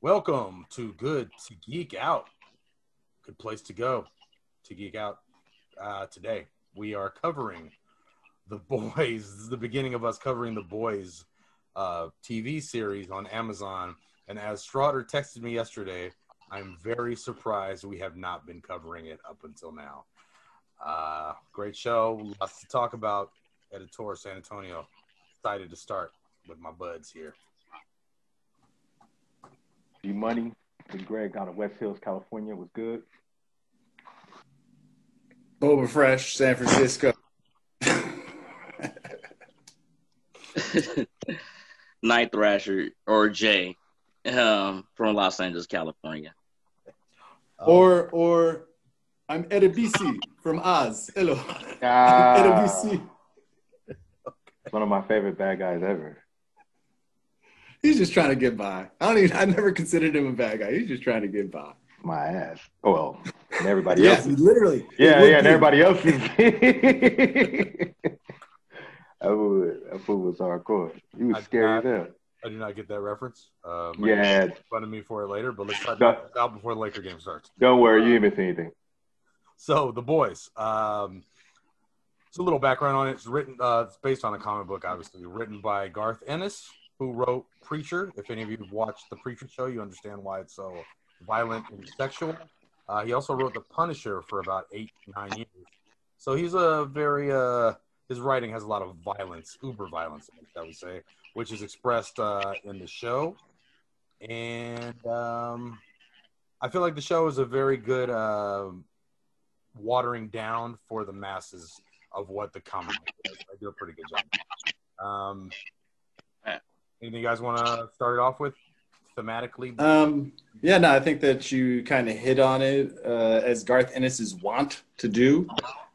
Welcome to Good to Geek Out. Good place to go to geek out. Uh, today we are covering the boys. This is the beginning of us covering the boys uh, TV series on Amazon. And as Stroughter texted me yesterday, I'm very surprised we have not been covering it up until now. Uh, great show. Lots to talk about. Editor San Antonio. Excited to start with my buds here. G Money with Greg out of West Hills, California was good. Boba Fresh, San Francisco. Night Thrasher or Jay um, from Los Angeles, California. Or or I'm Adebisi from Oz. Hello. Ah. Adebisi. One of my favorite bad guys ever. He's just trying to get by. I don't even I never considered him a bad guy. He's just trying to get by. My ass. Oh, well, and everybody Yeah, else. literally. Yeah, It would yeah, and be. everybody else is. that fool, that fool was hardcore. He was I- scary as hell. I do not get that reference. Um, Yeah, fun of me for it later, but let's try to No. out before the Laker game starts. don't worry, you didn't miss anything. So the boys. Um, it's a little background on it. It's written. Uh, it's based on a comic book, obviously, written by Garth Ennis, who wrote Preacher. If any of you have watched the Preacher show, you understand why it's so violent and sexual. Uh, he also wrote The Punisher for about eight nine years. So he's a very. Uh, his writing has a lot of violence, uber violence, I would say, which is expressed uh, in the show. And um, I feel like the show is a very good. um watering down for the masses of what the comic is. I do a pretty good job. Um, anything you guys want to start it off with thematically? Um, yeah, no, I think that you kind of hit on it uh, as Garth Ennis is to do.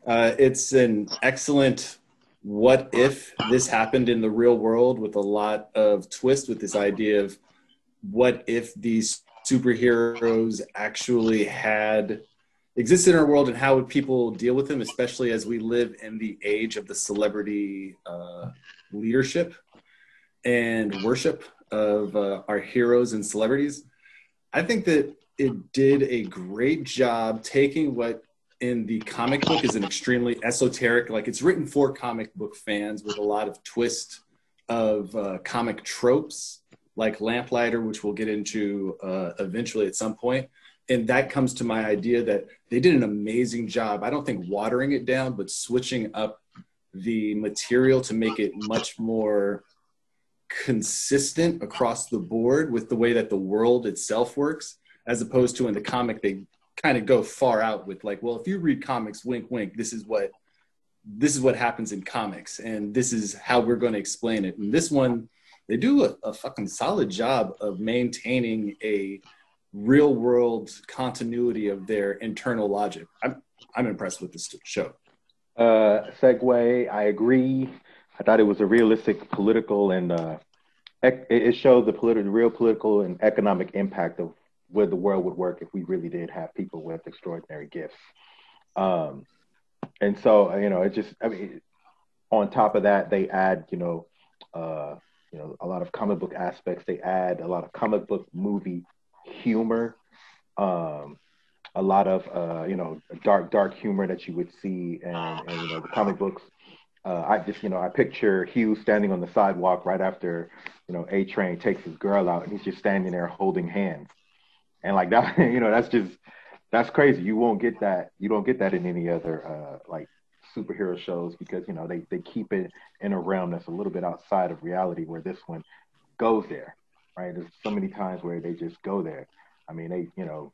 Uh, it's an excellent what if this happened in the real world with a lot of twist with this idea of what if these superheroes actually had existed in our world and how would people deal with them, especially as we live in the age of the celebrity uh, leadership and worship of uh, our heroes and celebrities. I think that it did a great job taking what in the comic book is an extremely esoteric, like it's written for comic book fans with a lot of twist of uh, comic tropes, like Lamplighter, which we'll get into uh, eventually at some point. And that comes to my idea that they did an amazing job. I don't think watering it down, but switching up the material to make it much more consistent across the board with the way that the world itself works, as opposed to in the comic, they kind of go far out with like, well, if you read comics, wink, wink, this is what this is what happens in comics, and this is how we're going to explain it. And this one, they do a, a fucking solid job of maintaining a real world continuity of their internal logic. I'm I'm impressed with this show. Uh, segue, I agree. I thought it was a realistic political and uh, ec- it showed the political, real political and economic impact of where the world would work if we really did have people with extraordinary gifts. Um, and so, you know, it just, I mean, on top of that, they add, you know, uh, you know, a lot of comic book aspects. They add a lot of comic book movie humor. Um, a lot of uh, you know dark dark humor that you would see in, and you know the comic books uh, i just you know i picture hugh standing on the sidewalk right after you know a train takes his girl out and he's just standing there holding hands. And like that you know that's just that's crazy. You won't get that you don't get that in any other uh, like superhero shows because you know they, they keep it in a realm that's a little bit outside of reality where this one goes there right? There's so many times where they just go there. I mean they you know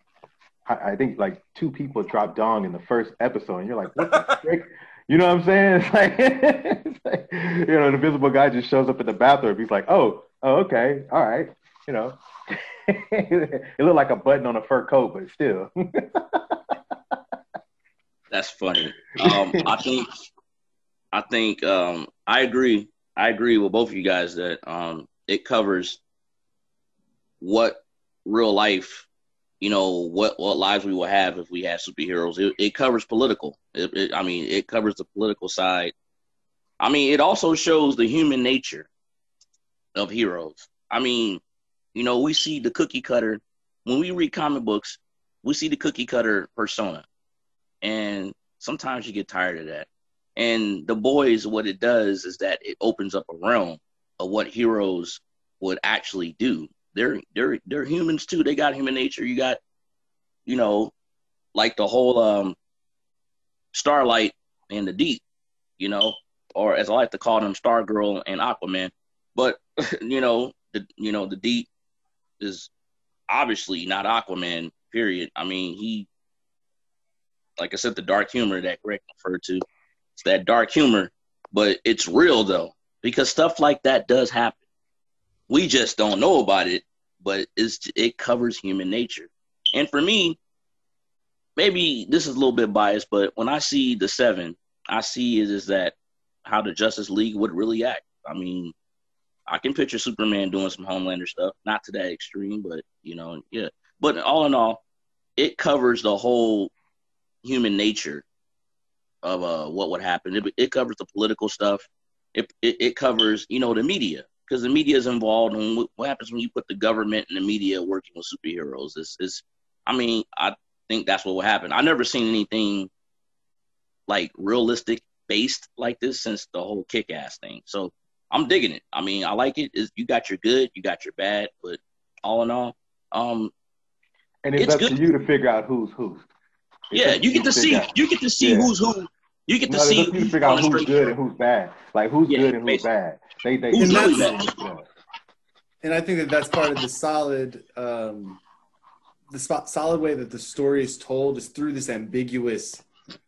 I, I think like two people dropped dong in the first episode, and you're like, what the frick? You know what I'm saying? It's like, it's like, you know, the invisible guy just shows up in the bathroom. He's like, oh, oh, okay, all right, you know. it looked like a button on a fur coat, but still. That's funny. Um, I think, I think, um, I agree. I agree with both of you guys that um, it covers what real life, you know, what what lives we will have if we had superheroes. It, it covers political. It, it, I mean, it covers the political side. I mean, it also shows the human nature of heroes. I mean, You know, we see the cookie cutter when we read comic books. We see the cookie cutter persona, and sometimes you get tired of that. And the boys, what it does is that it opens up a realm of what heroes would actually do. They're they're they're humans too. They got human nature. You got, you know, like the whole um Starlight and the Deep, you know, or as I like to call them, Stargirl and Aquaman. But you know, the you know the Deep is obviously not Aquaman. Period. I mean, he, like I said, the dark humor that Greg referred to. It's that dark humor, but it's real though because stuff like that does happen. We just don't know about it, but it's it covers human nature. And for me, maybe this is a little bit biased, but when I see the seven, I see is is that how the Justice League would really act. I mean, I can picture Superman doing some Homelander stuff, not to that extreme, but you know, yeah. But all in all, it covers the whole human nature of uh, what would happen. It, it covers the political stuff. It, it, it covers you know the media because the media is involved and what happens when you put the government and the media working with superheroes. Is is I mean I think that's what will happen. I've never seen anything like realistic based like this since the whole kick ass thing. So I'm digging it. I mean, I like it. Is you got your good, you got your bad, but all in all, um and it's, it's up good. to you to figure out who's who. It's yeah, you get to see out. you get to see yeah. who's who. You get to no, see you figure out who's good and who's bad. Like who's yeah, good and who's bad. They they who's really bad. And I think that that's part of the solid um the solid way that the story is told is through this ambiguous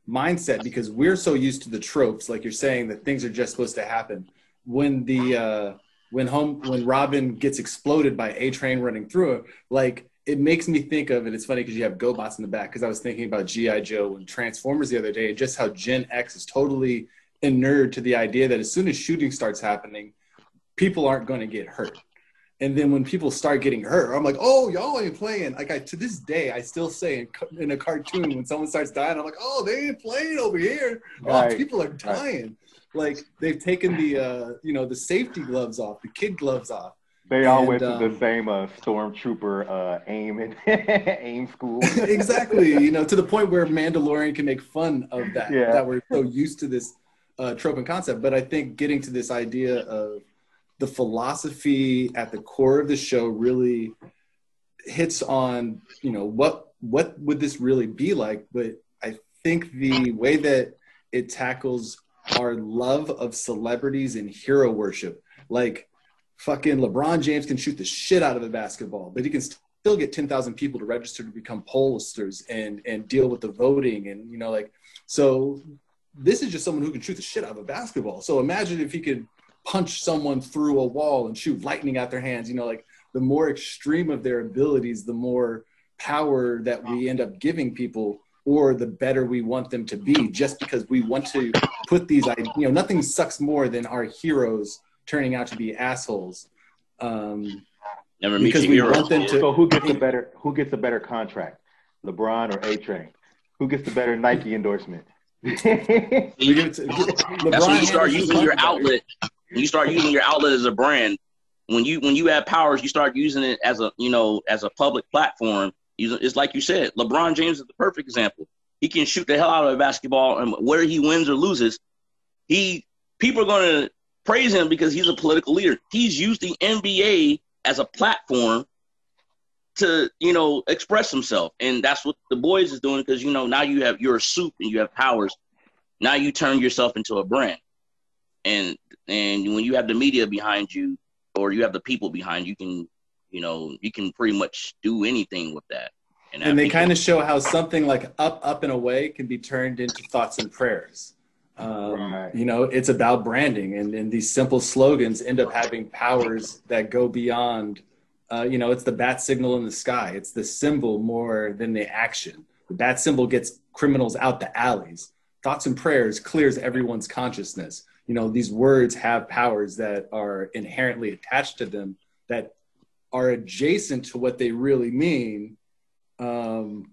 mindset because we're so used to the tropes like you're saying that things are just supposed to happen when the uh when home when robin gets exploded by a train running through it like it makes me think of and it's funny because you have GoBots in the back because i was thinking about gi joe and transformers the other day and just how gen x is totally inured to the idea that as soon as shooting starts happening people aren't going to get hurt and then when people start getting hurt, I'm like, oh, y'all ain't playing. Like I to this day, I still say in, in a cartoon when someone starts dying, I'm like, oh, they ain't playing over here. Oh, right. Oh, people are dying. Right. Like they've taken the uh, you know the safety gloves off, the kid gloves off. They all and, went to um, the same uh, stormtrooper uh, aim and aim school. exactly, you know, to the point where Mandalorian can make fun of that. Yeah. That we're so used to this uh, trope and concept. But I think getting to this idea of the philosophy at the core of the show really hits on you know what what would this really be like but i think the way that it tackles our love of celebrities and hero worship like fucking lebron james can shoot the shit out of a basketball but he can still get 10,000 people to register to become pollsters and and deal with the voting and you know like so this is just someone who can shoot the shit out of a basketball so imagine if he could punch someone through a wall and shoot lightning out their hands. You know, like the more extreme of their abilities, the more power that we end up giving people or the better we want them to be just because we want to put these you know nothing sucks more than our heroes turning out to be assholes um Never because we hero. want them to so who gets a better who gets a better contract lebron or a train who gets the better nike endorsement that's when you start using your outlet when you start using your outlet as a brand, when you when you have powers, you start using it as a you know as a public platform. It's like you said, LeBron James is the perfect example. He can shoot the hell out of a basketball, and whether he wins or loses, he people are going to praise him because he's a political leader. He's used the NBA as a platform to you know express himself, and that's what the boys is doing because you know now you have you're a soup and you have powers. Now you turn yourself into a brand and and when you have the media behind you or you have the people behind you, can you know you can pretty much do anything with that and, and they kind of show how something like up up and away can be turned into thoughts and prayers um, right. you know it's about branding and, and these simple slogans end up having powers that go beyond uh, you know it's the bat signal in the sky. It's the symbol more than the action. The bat symbol gets criminals out the alleys. Thoughts and prayers clears everyone's consciousness. You know these words have powers that are inherently attached to them that are adjacent to what they really mean. Um,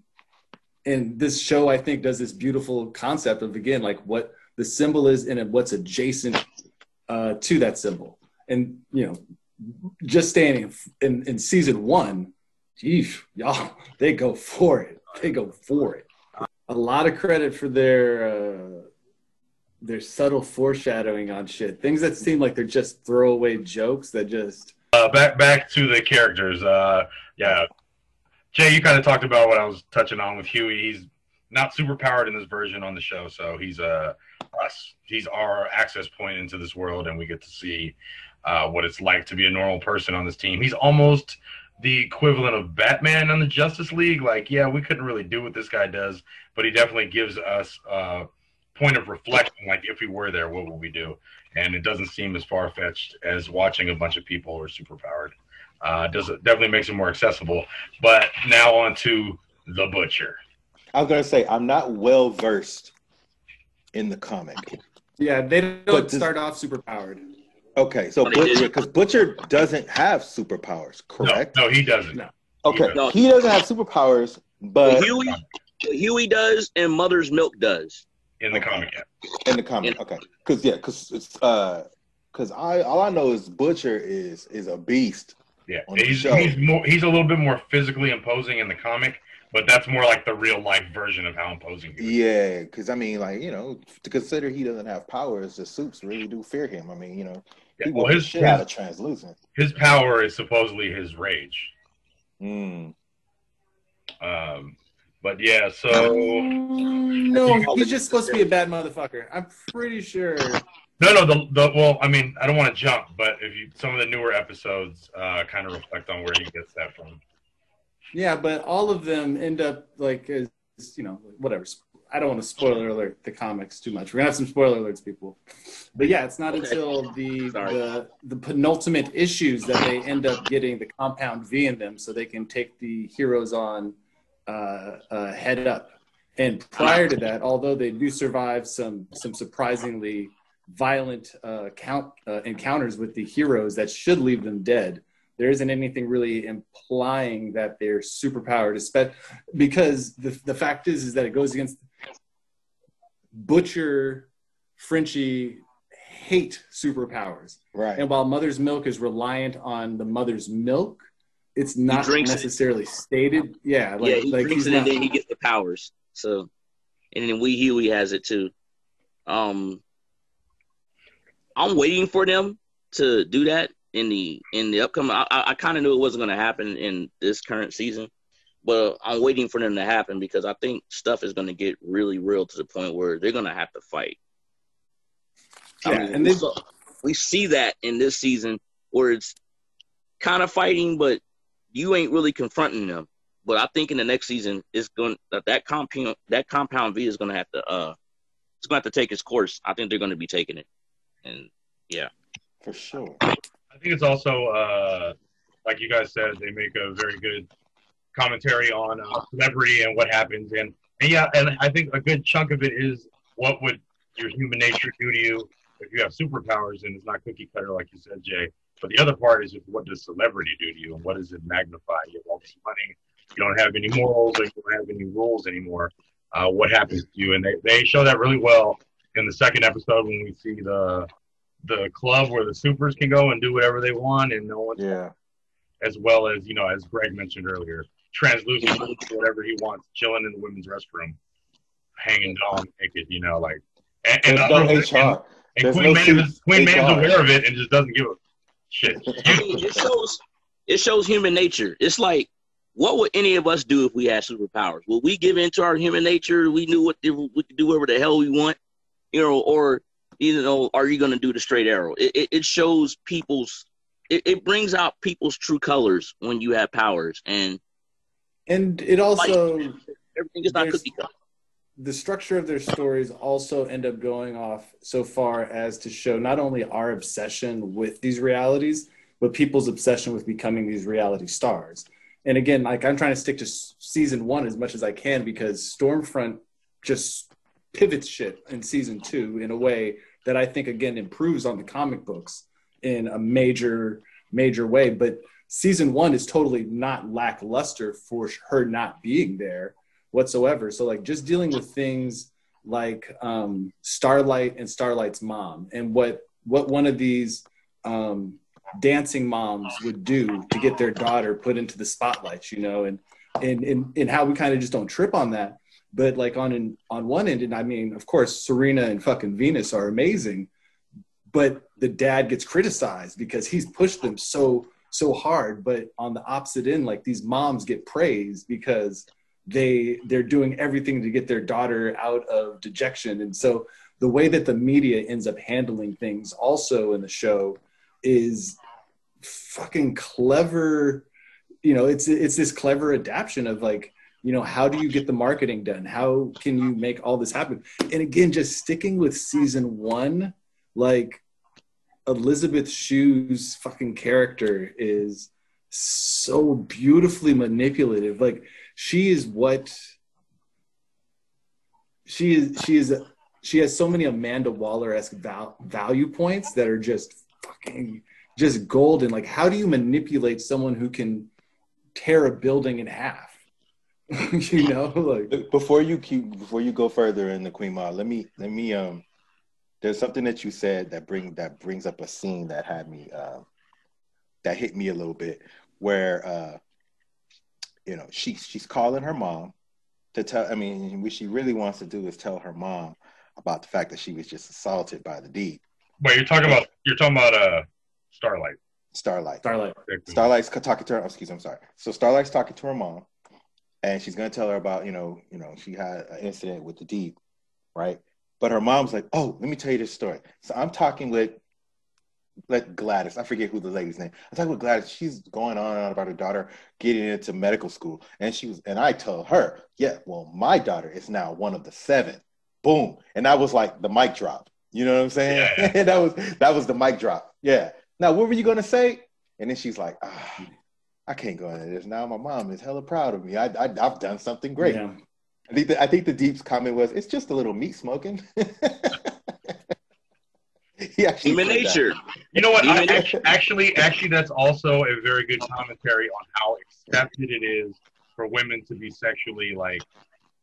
and this show i think does this beautiful concept of again like what the symbol is and what's adjacent uh, to that symbol and you know just standing in, in, season one, geez, y'all, they go for it. They go for it. A lot of credit for their uh, their subtle foreshadowing on shit. Things that seem like they're just throwaway jokes that just. Uh, back back to the characters. Uh, yeah, Jay, you kind of talked about what I was touching on with Huey. He's not super powered in this version on the show, so he's uh us. He's our access point into this world, and we get to see uh, what it's like to be a normal person on this team. He's almost the equivalent of Batman on the Justice League. Like, yeah, we couldn't really do what this guy does, but he definitely gives us a point of reflection. Like, if we were there, what would we do? And it doesn't seem as far fetched as watching a bunch of people who are super powered. Uh, does it definitely makes it more accessible. But now on to the Butcher. I was gonna say I'm not well versed in the comic. Yeah, they don't But does- start off super powered. Okay, so But Butcher because Butcher doesn't have superpowers, correct? no, he doesn't. No. Okay, No. he doesn't have superpowers, But but Huey, Huey does, and Mother's Milk does. In the comic, yeah. in the comic, okay, because yeah, because it's uh, because I all I know is Butcher is is a beast. Yeah, he's he's more he's a little bit more physically imposing in the comic, but that's more like the real life version of how imposing he is. Yeah, because I mean, like you know, to consider he doesn't have powers, the suits really do fear him. I mean, you know, Yeah, he well, well, his shit out of translucent. his power is supposedly his rage. Mm. Um, but yeah, so No, he's just supposed to be a bad motherfucker. I'm pretty sure. no, no, the, the well, I mean, I don't want to jump, but if you some of the newer episodes uh, kind of reflect on where he gets that from. Yeah, but all of them end up like as you know, whatever. I don't want to spoiler alert the comics too much. We're gonna have some spoiler alerts, people. But yeah, it's not Okay. until the, the the penultimate issues that they end up getting the compound V in them, so they can take the heroes on uh, uh, head up. And prior to that, although they do survive some some surprisingly violent uh, count uh, encounters with the heroes that should leave them dead, there isn't anything really implying that they're superpowered, espe- because the, the fact is is that it goes against Butcher, Frenchie hate superpowers, Right. and while Mother's Milk is reliant on the mother's milk, it's not drinks it. necessarily stated. Yeah, like, yeah, he like drinks he's it not, and then he gets the powers. So, and then Wee Huey has it too. Um, I'm waiting for them to do that in the in the upcoming. I, I, I kind of knew it wasn't going to happen in this current season, but I'm waiting for them to happen because I think stuff is going to get really real to the point where they're going to have to fight. I Yeah, mean, and we, saw- we see that in this season where it's kind of fighting, but you ain't really confronting them. But I think in the next season, it's going that that compound that compound V is going to have to uh, it's going to have to take its course. I think they're going to be taking it, and yeah, For sure. I think it's also uh, like you guys said, they make a very good commentary on uh, celebrity and what happens, and, and yeah, and I think a good chunk of it is what would your human nature do to you if you have superpowers, and it's not cookie cutter like you said, Jay. But the other part is what does celebrity do to you, and what does it magnify? You have all this money, you don't have any morals, or you don't have any rules anymore. Uh, what happens to you? And they, they show that really well in the second episode when we see the the club where the supers can go and do whatever they want, and no one, Yeah. as well as you know, as Greg mentioned earlier, translucent whatever he wants, chilling in the women's restroom, hanging down naked, you know, like. And, and, no HR. and, and Queen, no Maeve is, Queen Maeve's HR. aware of it and just doesn't give a shit. It shows it shows human nature. It's like, what would any of us do if we had superpowers? Would we give in to our human nature? We knew what the, we could do whatever the hell we want, you know, or you know, are you going to do the straight arrow? It, it, it shows people's. It, it brings out people's true colors when you have powers, and and it also everything is not cookie cutter. the structure of their stories also end up going off so far as to show not only our obsession with these realities, but people's obsession with becoming these reality stars. And again, like I'm trying to stick to season one as much as I can because Stormfront just pivots shit in season two in a way that I think again improves on the comic books in a major, major way. But season one is totally not lackluster for her not being there whatsoever. So like just dealing with things like um, Starlight and Starlight's mom, and what what one of these um, dancing moms would do to get their daughter put into the spotlight, you know, and and and, and how we kind of just don't trip on that. But like on an, on one end, and I mean, of course, Serena and fucking Venus are amazing, but the dad gets criticized because he's pushed them so so hard. But on the opposite end, like these moms get praised because they they're doing everything to get their daughter out of dejection, and so the way that the media ends up handling things also in the show is fucking clever you know it's it's this clever adaptation of like you know how do you get the marketing done? How can you make all this happen? And again just sticking with season one like elizabeth shue's fucking character is so beautifully manipulative. Like she is what she is she is she has so many amanda waller-esque val, value points that are just fucking just golden. Like how do you manipulate someone who can tear a building in half you know like before you keep before you go further in the queen ma let me let me um there's something that you said that bring that brings up a scene that had me uh, that hit me a little bit where uh you know she she's calling her mom to tell i mean what she really wants to do is tell her mom about the fact that she was just assaulted by the deep wait you're talking about you're talking about uh starlight. Starlight. Starlight. Starlight's talking to her oh, excuse me i'm sorry. So starlight's talking to her mom and she's going to tell her about you know you know she had an incident with the deep right? But her mom's like oh let me tell you this story. So i'm talking with let gladys. I forget who the lady's name. I'm talking with gladys. She's going on and on about her daughter getting into medical school. And she was and i told her yeah well my daughter is now one of the seven. Boom. And that was like the mic drop. You know what i'm saying? Yeah, that was that was the mic drop. Yeah. Now what were you going to say? And then she's like ah I can't go into this now. My mom is hella proud of me. I, I have done something great. Yeah. I think the, I think the Deep's comment was, "It's just a little meat smoking." yeah, human nature. You know what? I, actually, actually, that's also a very good commentary on how accepted it is for women to be sexually like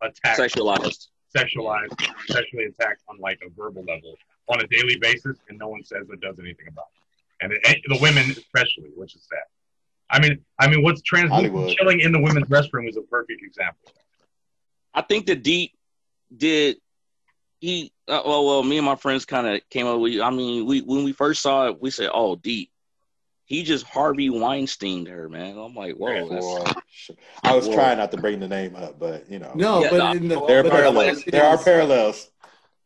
attacked, sexualized, sexualized, sexually attacked on like a verbal level on a daily basis, and no one says or does anything about it. And it, the women, especially, which is sad. I mean, I mean, what's trans chilling in the women's restroom is a perfect example. I think the deep did he uh, well well me and my friends kind of came up with I mean we when we first saw it we said oh deep. He just Harvey Weinstein her man. I'm like whoa I was whoa. trying not to bring the name up but you know. No yeah, but the, there are parallels. there are parallels.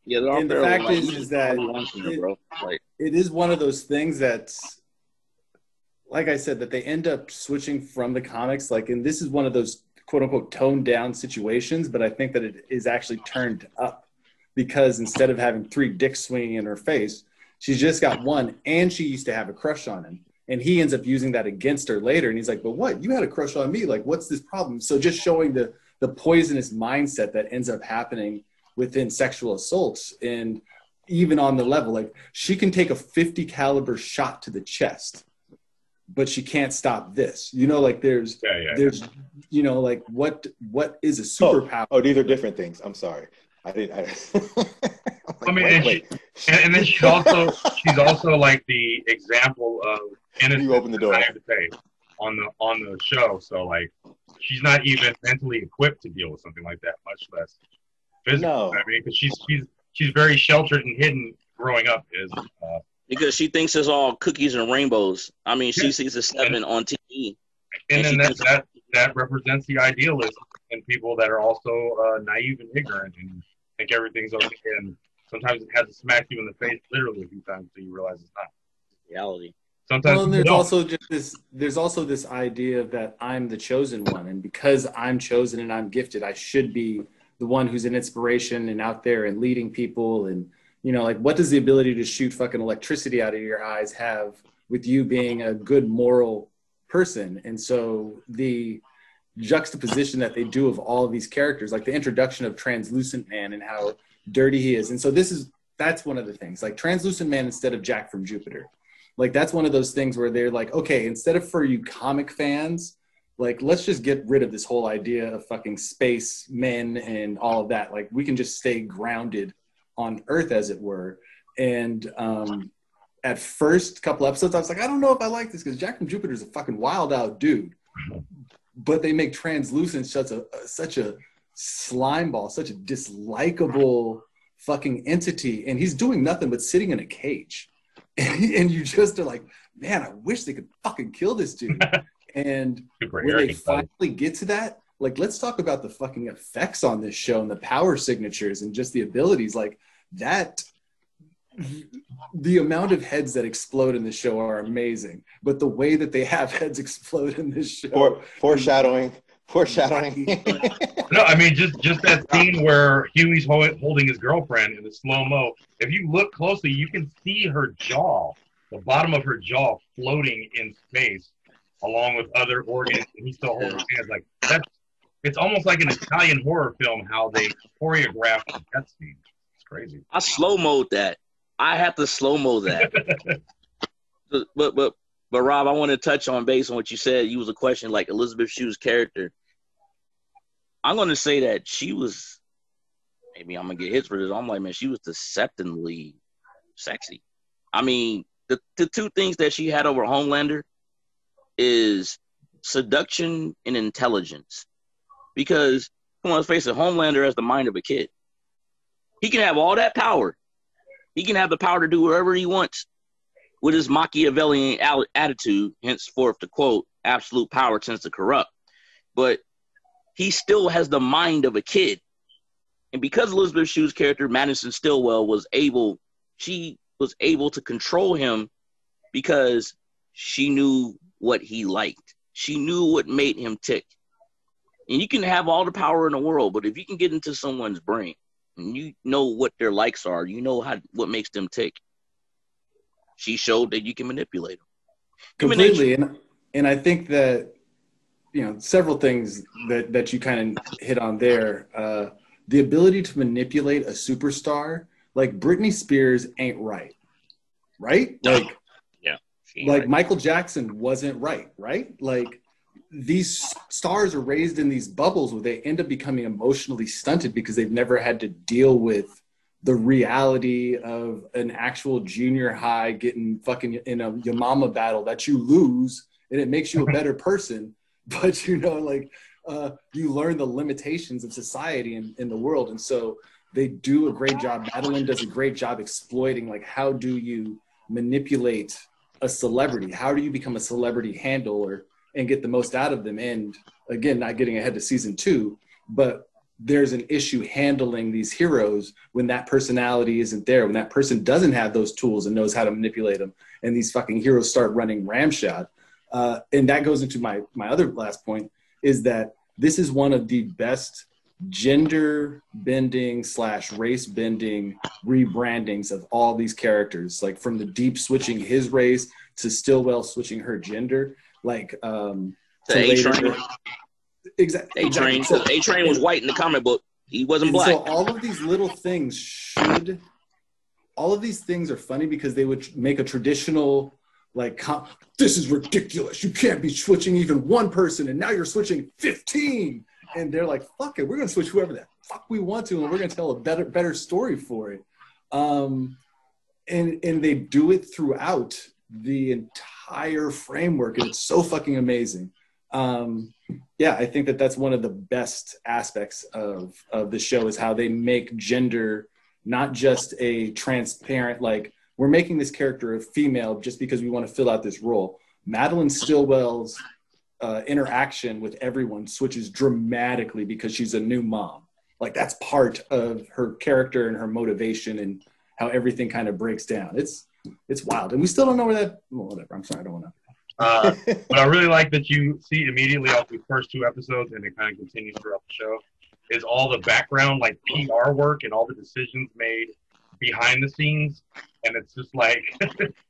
Yeah there are and parallels. the fact is, is that it, like, it is one of those things that's like I said, that they end up switching from the comics. Like, and this is one of those quote unquote toned down situations, but I think that it is actually turned up because instead of having three dicks swinging in her face, she's just got one, and she used to have a crush on him. And he ends up using that against her later. And he's like, "But what? You had a crush on me. Like, what's this problem?" So just showing the the poisonous mindset that ends up happening within sexual assaults and even on the level like she can take a 50 caliber shot to the chest but she can't stop this. You know, like there's yeah, yeah, there's yeah. you know, like what what is a superpower? Oh, oh, these are different things. I'm sorry. I didn't. I, like, I mean, wait, and, wait. She, and, and, then she's also she's also like the example of innocent. You open the door on the on the show, so like she's not even mentally equipped to deal with something like that, much less physically. No. I mean, because she's she's she's very sheltered and hidden growing up. Is uh, because she thinks it's all cookies and rainbows. I mean, she sees a seven on TV. And, and then that, that, that represents the idealist and people that are also uh, naive and ignorant and think everything's okay. And sometimes it has to smack you in the face literally a few times until you realize it's not. Reality. Sometimes well, and there's also just this. There's also this idea that I'm the chosen one, and because I'm chosen and I'm gifted, I should be the one who's an inspiration and out there and leading people and you know, like what does the ability to shoot fucking electricity out of your eyes have with you being a good moral person? And so the juxtaposition that they do of all of these characters, like the introduction of Translucent Man and how dirty he is. And so this is that's one of the things. Like Translucent Man instead of Jack from Jupiter. Like that's one of those things where they're like, okay, instead of for you comic fans, like let's just get rid of this whole idea of fucking space men and all of that. Like we can just stay grounded on earth as it were and um at first couple episodes, I was like, I don't know if I like this because Jack from Jupiter is a fucking wild out dude. But they make translucent such a such a slime ball, such a dislikable fucking entity, and he's doing nothing but sitting in a cage. And, and you just are like, man, I wish they could fucking kill this dude. and Super when they finally get to that, like let's talk about the fucking effects on this show and the power signatures and just the abilities like that the amount of heads that explode in the show are amazing but the way that they have heads explode in this show For, foreshadowing. Foreshadowing. No, I mean just just that scene where Huey's holding his girlfriend in the slow mo. If you look closely, you can see her jaw, the bottom of her jaw, floating in space, along with other organs, and he's still holding his hands. Like that's it's almost like an Italian horror film how they choreograph the death scene. Crazy. I slow mode that. I have to slow mo that. but but but but Rob, I want to touch on based on what you said. You was a question like Elizabeth Shue's character. I'm going to say that she was. Maybe I'm gonna get hits for this. I'm like, man, she was deceptively sexy. I mean, the the two things that she had over Homelander is seduction and intelligence. Because come on, let's face it, Homelander has the mind of a kid. He can have all that power. He can have the power to do whatever he wants with his Machiavellian attitude. Henceforth, to quote, absolute power tends to corrupt. But he still has the mind of a kid. And because Elizabeth Shue's character, Madison Stillwell, was able, she was able to control him because she knew what he liked. She knew what made him tick. And you can have all the power in the world, but if you can get into someone's brain you know what their likes are, you know how what makes them tick. She showed that you can manipulate them. Completely. and and i think that you know several things that that you kind of hit on there uh the ability to manipulate a superstar like britney spears ain't right. Right? Like She like right. michael jackson wasn't right right? Like these stars are raised in these bubbles where they end up becoming emotionally stunted because they've never had to deal with the reality of an actual junior high getting fucking in a your mama battle that you lose and it makes you a better person. But you know like uh, you learn the limitations of society in, in the world. And so they do a great job. Madeline does a great job exploiting like how do you manipulate a celebrity? How do you become a celebrity handler and get the most out of them and again not getting ahead to season two but there's an issue handling these heroes when that personality isn't there, when that person doesn't have those tools and knows how to manipulate them, and these fucking heroes start running ramshot. Uh, and that goes into my my other last point is that this is one of the best gender bending slash race bending rebrandings of all these characters, like from the deep switching his race to Stillwell switching her gender, like um, The A Train. Exactly. A Train. exactly. A Train was white in the comic book. He wasn't black. so all of these little things should, all of these things are funny because they would make a traditional like, com- this is ridiculous. You can't be switching even one person, and now you're switching 15. And they're like, fuck it, we're gonna switch whoever the fuck we want to, and we're gonna tell a better better story for it. Um, and and they do it throughout the entire framework, and it's so fucking amazing. Um, yeah, I think that that's one of the best aspects of of the show is how they make gender not just a transparent like we're making this character a female just because we want to fill out this role. Madeline Stillwell's uh, interaction with everyone switches dramatically because she's a new mom. Like that's part of her character and her motivation and how everything kind of breaks down. It's it's wild, and we still don't know where that. Well, whatever. I'm sorry, I don't want to. Uh, but I really like that you see immediately off the first two episodes, and it kind of continues throughout the show, is all the background, like PR work and all the decisions made behind the scenes. And it's just like,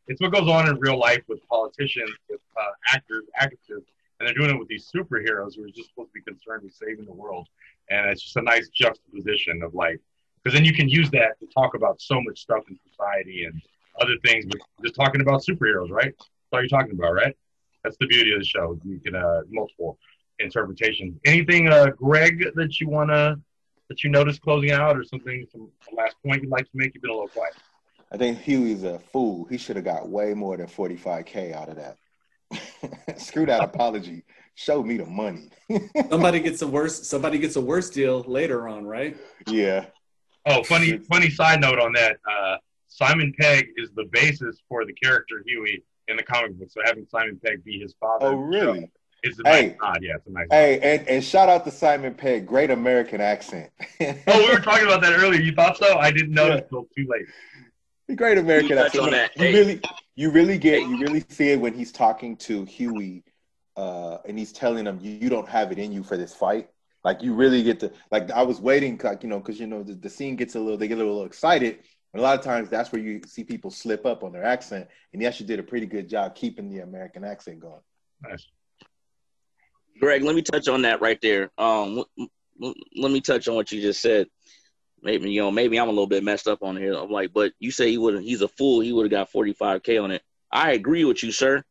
it's what goes on in real life with politicians, with uh, actors, actresses, and they're doing it with these superheroes who are just supposed to be concerned with saving the world. And it's just a nice juxtaposition of like, because then you can use that to talk about so much stuff in society and other things, but just talking about superheroes, right? That's all you're talking about, right? That's the beauty of the show. You can uh, multiple interpretations. Anything, uh, Greg, that you wanna that you notice closing out, or something from the last point you'd like to make? You've been a little quiet. I think Huey's a fool. He should have got way more than 45K out of that. Screw that apology. Show me the money. somebody gets a worse somebody gets a worse deal later on, right? Yeah. Oh, funny funny side note on that. Uh, Simon Pegg is the basis for the character Huey in the comic book. So having Simon Pegg be his father. Oh, really? Is a Hey. nice nod. Yeah, it's a nice. Hey, and, and shout out to Simon Pegg. Great American accent. Oh, we were talking about that earlier. You thought so? I didn't notice Yeah. until too late. Great American You accent. on that. You Hey. really, you really get, you really see it when he's talking to Huey, uh, and he's telling him, "You, you don't have it in you for this fight." Like you really get to, like I was waiting, like you know, because you know the, the scene gets a little, they get a little excited. And a lot of times that's where you see people slip up on their accent, and he actually did a pretty good job keeping the American accent going. Nice. Greg, let me touch on that right there. Um, w- w- let me touch on what you just said. Maybe you know, maybe I'm a little bit messed up on here. I'm like, but you say he would he's a fool. He would have got 45k on it. I agree with you, sir.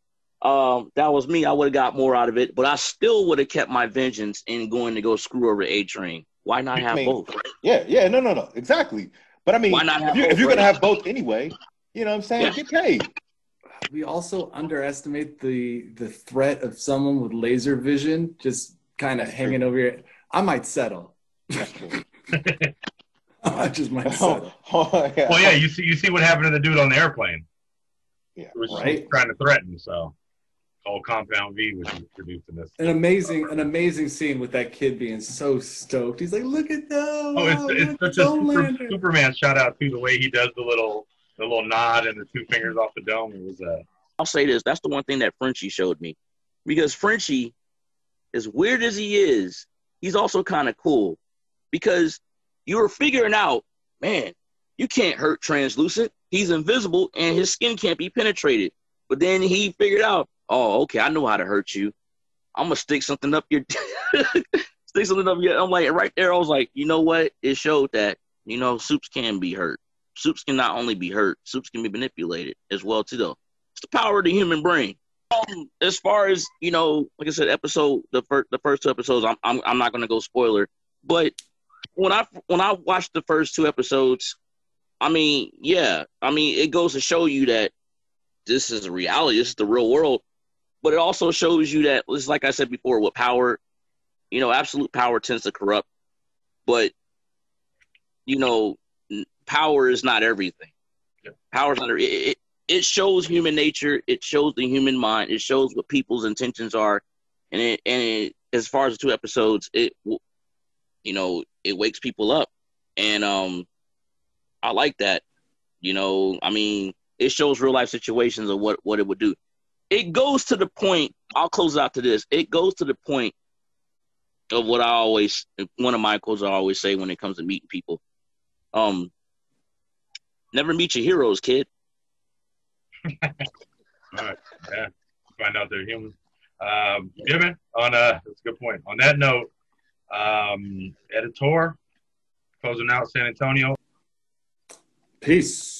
Um, that was me. I would have got more out of it, but I still would have kept my vengeance in going to go screw over A Train. Why not have I mean, both? Yeah, yeah, no, no, no, exactly. But I mean, Why not if, you, if you're, gonna have both anyway, you know what I'm saying? Yeah. Get paid. We also underestimate the the threat of someone with laser vision just kind of That's hanging over your I might settle. I just might oh, settle. Oh, oh, yeah. Well, yeah, you see, you see what happened to the dude on the airplane. Yeah, was right. trying to threaten. So, called Compound V, which was produced in this. An amazing, an amazing scene with that kid being so stoked. He's like, "Look at that! Oh, it's, look it's such a super, Superman shout out to the way he does the little the little nod and the two fingers off the dome. It was uh, I'll say this. That's the one thing that Frenchie showed me. Because Frenchie, as weird as he is, he's also kind of cool. Because you were figuring out, man, you can't hurt translucent. He's invisible and his skin can't be penetrated. But then he figured out, oh, okay, I know how to hurt you. I'm gonna stick something up your stick something up your I'm like right there, I was like, you know what? It showed that, you know, soups can be hurt. Soups can not only be hurt, soups can be manipulated as well too though. It's the power of the human brain. Um, as far as you know, like I said, episode the first the first two episodes, I'm I'm, I'm not gonna go spoiler, but when I when I watched the first two episodes, I mean, yeah, I mean, it goes to show you that this is reality, this is the real world, but it also shows you that, it's like I said before, with power, you know, absolute power tends to corrupt, but you know, power is not everything. Yeah. Power is not it, it. It shows human nature. It shows the human mind. It shows what people's intentions are, and it and it, as far as the two episodes, it you know it wakes people up, and um, I like that. You know, I mean, it shows real life situations of what what it would do. It goes to the point. I'll close out to this. It goes to the point of what I always one of my quotes I always say when it comes to meeting people. Um, never meet your heroes, kid. all right. Yeah, find out they're human. Um, yeah, man. On uh, that's a good point. On that note, um, editor closing out San Antonio. Peace.